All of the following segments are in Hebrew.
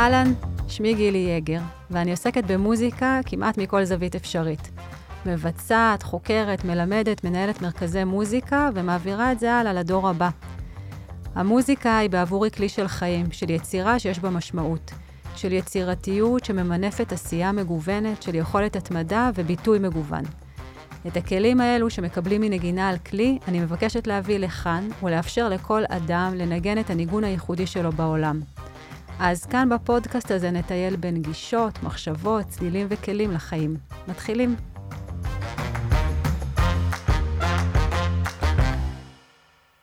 אהלן, שמי גילי יגר, ואני עוסקת במוזיקה כמעט מכל זווית אפשרית. מבצעת, חוקרת, מלמדת, מנהלת מרכזי מוזיקה ומעבירה את זה הלאה לדור הבא. המוזיקה היא בעבורי כלי של חיים, של יצירה שיש בה משמעות, של יצירתיות שממנפת עשייה מגוונת, של יכולת התמדה וביטוי מגוון. את הכלים האלו שמקבלים מנגינה על כלי, אני מבקשת להביא לכאן ולאפשר לכל אדם לנגן את הניגון הייחודי שלו בעולם. אז כאן בפודקאסט הזה נטייל בין גישות, מחשבות, צלילים וכלים לחיים. מתחילים.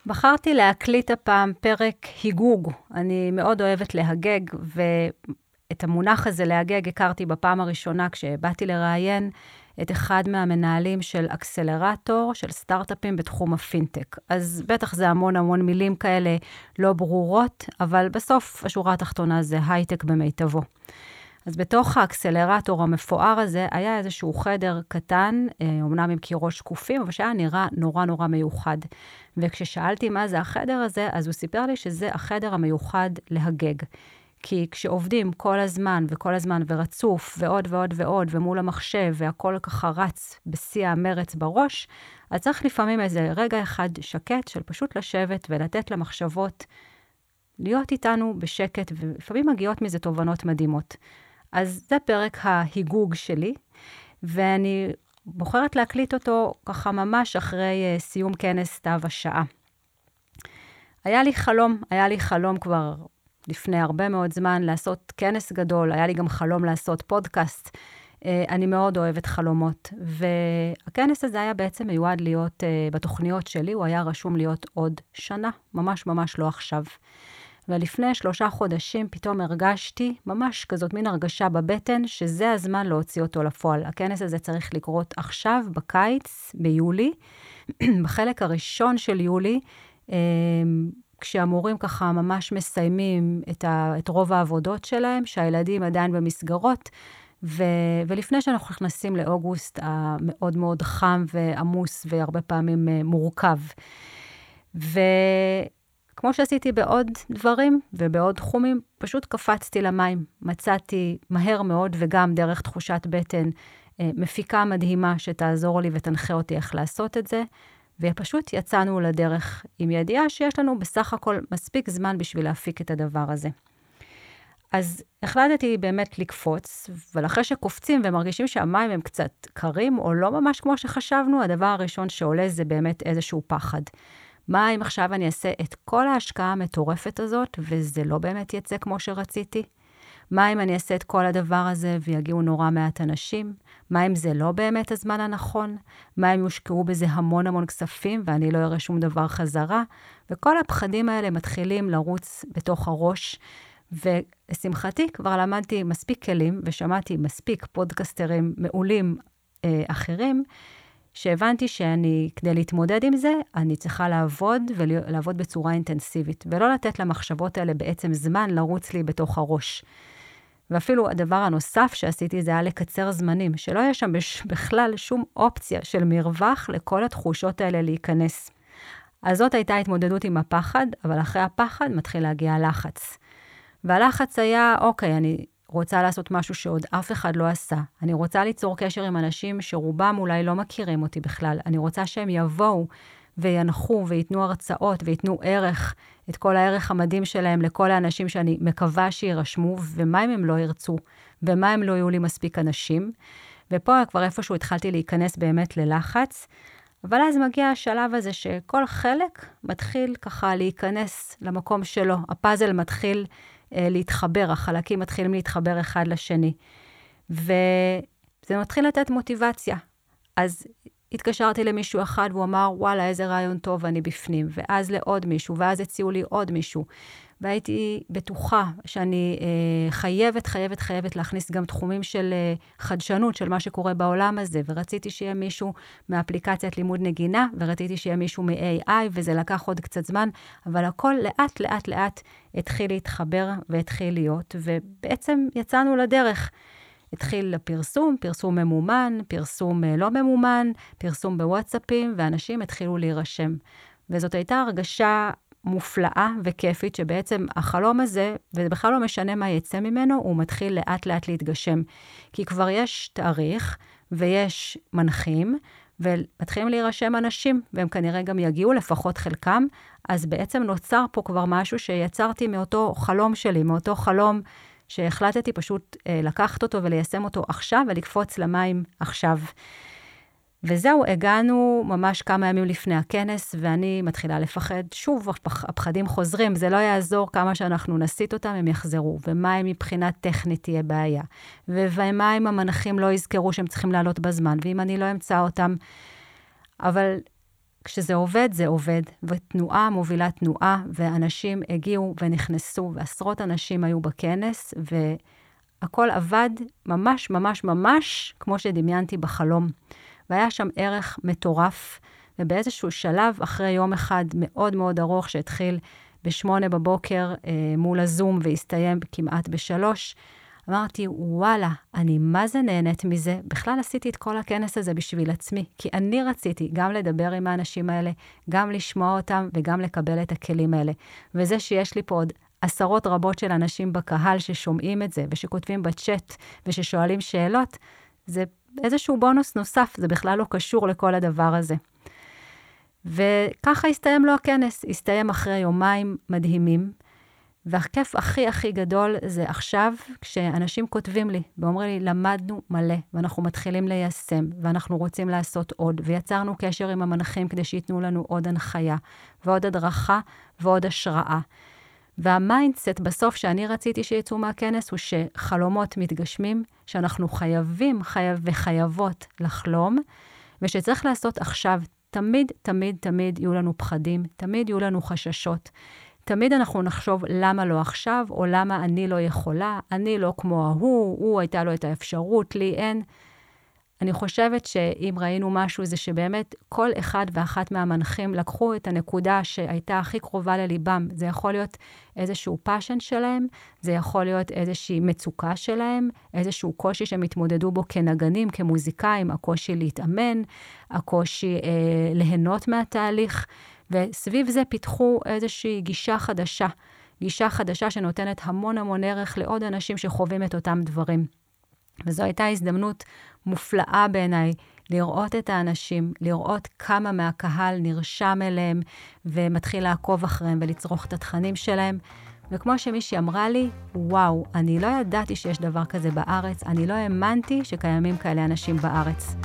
בחרתי להקליט הפעם פרק היגוג. אני מאוד אוהבת להגג, ואת המונח הזה להגג הכרתי בפעם הראשונה כשבאתי לראיין את אחד מהמנהלים של אקסלרטור, של סטארט-אפים בתחום הפינטק. אז בטח זה המון המון מילים כאלה לא ברורות, אבל בסוף השורה התחתונה זה הייטק במיטבו. אז בתוך האקסלרטור המפואר הזה היה איזשהו חדר קטן, אומנם אה, עם קירות שקופים, אבל שהיה נראה נורא נורא מיוחד. וכששאלתי מה זה החדר הזה, אז הוא סיפר לי שזה החדר המיוחד להגג. כי כשעובדים כל הזמן וכל הזמן ורצוף ועוד ועוד ועוד ומול המחשב והכל ככה רץ בשיא המרץ בראש, אז צריך לפעמים איזה רגע אחד שקט של פשוט לשבת ולתת למחשבות להיות איתנו בשקט, ולפעמים מגיעות מזה תובנות מדהימות. אז זה פרק ההיגוג שלי, ואני בוחרת להקליט אותו ככה ממש אחרי uh, סיום כנס סתיו השעה. היה לי חלום, היה לי חלום כבר לפני הרבה מאוד זמן לעשות כנס גדול, היה לי גם חלום לעשות פודקאסט. Uh, אני מאוד אוהבת חלומות, והכנס הזה היה בעצם מיועד להיות uh, בתוכניות שלי, הוא היה רשום להיות עוד שנה, ממש ממש לא עכשיו. ולפני שלושה חודשים פתאום הרגשתי ממש כזאת מין הרגשה בבטן, שזה הזמן להוציא אותו לפועל. הכנס הזה צריך לקרות עכשיו, בקיץ, ביולי. בחלק הראשון של יולי, אה, כשהמורים ככה ממש מסיימים את, ה, את רוב העבודות שלהם, שהילדים עדיין במסגרות, ו, ולפני שאנחנו נכנסים לאוגוסט המאוד מאוד חם ועמוס והרבה פעמים אה, מורכב. ו... כמו שעשיתי בעוד דברים ובעוד תחומים, פשוט קפצתי למים. מצאתי מהר מאוד, וגם דרך תחושת בטן, אה, מפיקה מדהימה שתעזור לי ותנחה אותי איך לעשות את זה, ופשוט יצאנו לדרך עם ידיעה שיש לנו בסך הכל מספיק זמן בשביל להפיק את הדבר הזה. אז החלטתי באמת לקפוץ, אבל אחרי שקופצים ומרגישים שהמים הם קצת קרים, או לא ממש כמו שחשבנו, הדבר הראשון שעולה זה באמת איזשהו פחד. מה אם עכשיו אני אעשה את כל ההשקעה המטורפת הזאת, וזה לא באמת יצא כמו שרציתי? מה אם אני אעשה את כל הדבר הזה ויגיעו נורא מעט אנשים? מה אם זה לא באמת הזמן הנכון? מה אם יושקעו בזה המון המון כספים ואני לא אראה שום דבר חזרה? וכל הפחדים האלה מתחילים לרוץ בתוך הראש. ולשמחתי, כבר למדתי מספיק כלים ושמעתי מספיק פודקסטרים מעולים אה, אחרים, שהבנתי שאני, כדי להתמודד עם זה, אני צריכה לעבוד ולעבוד בצורה אינטנסיבית, ולא לתת למחשבות האלה בעצם זמן לרוץ לי בתוך הראש. ואפילו הדבר הנוסף שעשיתי זה היה לקצר זמנים, שלא יהיה שם בכלל שום אופציה של מרווח לכל התחושות האלה להיכנס. אז זאת הייתה התמודדות עם הפחד, אבל אחרי הפחד מתחיל להגיע הלחץ. והלחץ היה, אוקיי, אני רוצה לעשות משהו שעוד אף אחד לא עשה. אני רוצה ליצור קשר עם אנשים שרובם אולי לא מכירים אותי בכלל. אני רוצה שהם יבואו וינחו וייתנו הרצאות וייתנו ערך, את כל הערך המדהים שלהם לכל האנשים שאני מקווה שיירשמו, ומה אם הם לא ירצו, ומה אם לא יהיו לי מספיק אנשים. ופה כבר איפשהו התחלתי להיכנס באמת ללחץ. אבל אז מגיע השלב הזה שכל חלק מתחיל ככה להיכנס למקום שלו. הפאזל מתחיל אה, להתחבר, החלקים מתחילים להתחבר אחד לשני. וזה מתחיל לתת מוטיבציה. אז התקשרתי למישהו אחד והוא אמר, וואלה, איזה רעיון טוב, אני בפנים. ואז לעוד מישהו, ואז הציעו לי עוד מישהו. והייתי בטוחה שאני אה, חייבת, חייבת, חייבת להכניס גם תחומים של אה, חדשנות, של מה שקורה בעולם הזה. ורציתי שיהיה מישהו מאפליקציית לימוד נגינה, ורציתי שיהיה מישהו מ-AI, וזה לקח עוד קצת זמן, אבל הכל לאט, לאט, לאט התחיל להתחבר והתחיל להיות, ובעצם יצאנו לדרך. התחיל הפרסום, פרסום ממומן, פרסום אה, לא ממומן, פרסום בוואטסאפים, ואנשים התחילו להירשם. וזאת הייתה הרגשה מופלאה וכיפית, שבעצם החלום הזה, וזה בכלל לא משנה מה יצא ממנו, הוא מתחיל לאט-לאט להתגשם. כי כבר יש תאריך ויש מנחים, ומתחילים להירשם אנשים, והם כנראה גם יגיעו, לפחות חלקם, אז בעצם נוצר פה כבר משהו שיצרתי מאותו חלום שלי, מאותו חלום שהחלטתי פשוט אה, לקחת אותו וליישם אותו עכשיו ולקפוץ למים עכשיו. וזהו, הגענו ממש כמה ימים לפני הכנס, ואני מתחילה לפחד. שוב, הפחדים חוזרים, זה לא יעזור כמה שאנחנו נסיט אותם, הם יחזרו. ומה אם מבחינה טכנית תהיה בעיה? ומה אם המנחים לא יזכרו שהם צריכים לעלות בזמן? ואם אני לא אמצא אותם? אבל כשזה עובד, זה עובד. ותנועה מובילה תנועה, ואנשים הגיעו ונכנסו, ועשרות אנשים היו בכנס, והכל עבד ממש ממש ממש כמו שדמיינתי בחלום. והיה שם ערך מטורף, ובאיזשהו שלב, אחרי יום אחד מאוד מאוד ארוך שהתחיל בשמונה בבוקר אה, מול הזום והסתיים כמעט בשלוש, אמרתי, וואלה, אני מה זה נהנית מזה? בכלל עשיתי את כל הכנס הזה בשביל עצמי, כי אני רציתי גם לדבר עם האנשים האלה, גם לשמוע אותם וגם לקבל את הכלים האלה. וזה שיש לי פה עוד עשרות רבות של אנשים בקהל ששומעים את זה, ושכותבים בצ'אט, וששואלים שאלות, זה איזשהו בונוס נוסף, זה בכלל לא קשור לכל הדבר הזה. וככה הסתיים לו הכנס, הסתיים אחרי יומיים מדהימים. והכיף הכי הכי גדול זה עכשיו, כשאנשים כותבים לי ואומרים לי, למדנו מלא, ואנחנו מתחילים ליישם, ואנחנו רוצים לעשות עוד, ויצרנו קשר עם המנחים כדי שייתנו לנו עוד הנחיה, ועוד הדרכה, ועוד השראה. וה mindset בסוף שאני רציתי שיצאו מהכנס הוא שחלומות מתגשמים, שאנחנו חייבים חייב וחייבות לחלום, ושצריך לעשות עכשיו. תמיד, תמיד, תמיד יהיו לנו פחדים, תמיד יהיו לנו חששות. תמיד אנחנו נחשוב למה לא עכשיו, או למה אני לא יכולה, אני לא כמו ההוא, הוא הייתה לו את האפשרות, לי אין. אני חושבת שאם ראינו משהו, זה שבאמת כל אחד ואחת מהמנחים לקחו את הנקודה שהייתה הכי קרובה לליבם. זה יכול להיות איזשהו passion שלהם, זה יכול להיות איזושהי מצוקה שלהם, איזשהו קושי שהם התמודדו בו כנגנים, כמוזיקאים, הקושי להתאמן, הקושי אה, ליהנות מהתהליך, וסביב זה פיתחו איזושהי גישה חדשה, גישה חדשה שנותנת המון המון ערך לעוד אנשים שחווים את אותם דברים. וזו הייתה הזדמנות מופלאה בעיניי לראות את האנשים, לראות כמה מהקהל נרשם אליהם ומתחיל לעקוב אחריהם ולצרוך את התכנים שלהם. וכמו שמישהי אמרה לי, וואו, אני לא ידעתי שיש דבר כזה בארץ, אני לא האמנתי שקיימים כאלה אנשים בארץ.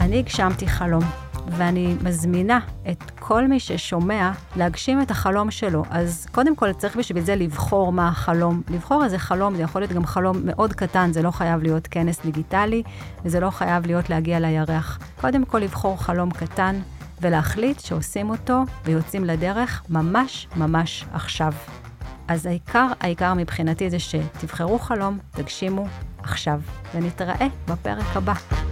אני הגשמתי חלום. ואני מזמינה את כל מי ששומע להגשים את החלום שלו. אז קודם כל צריך בשביל זה לבחור מה החלום. לבחור איזה חלום, זה יכול להיות גם חלום מאוד קטן, זה לא חייב להיות כנס דיגיטלי, וזה לא חייב להיות להגיע לירח. קודם כל לבחור חלום קטן, ולהחליט שעושים אותו ויוצאים לדרך ממש ממש עכשיו. אז העיקר, העיקר מבחינתי זה שתבחרו חלום, תגשימו עכשיו, ונתראה בפרק הבא.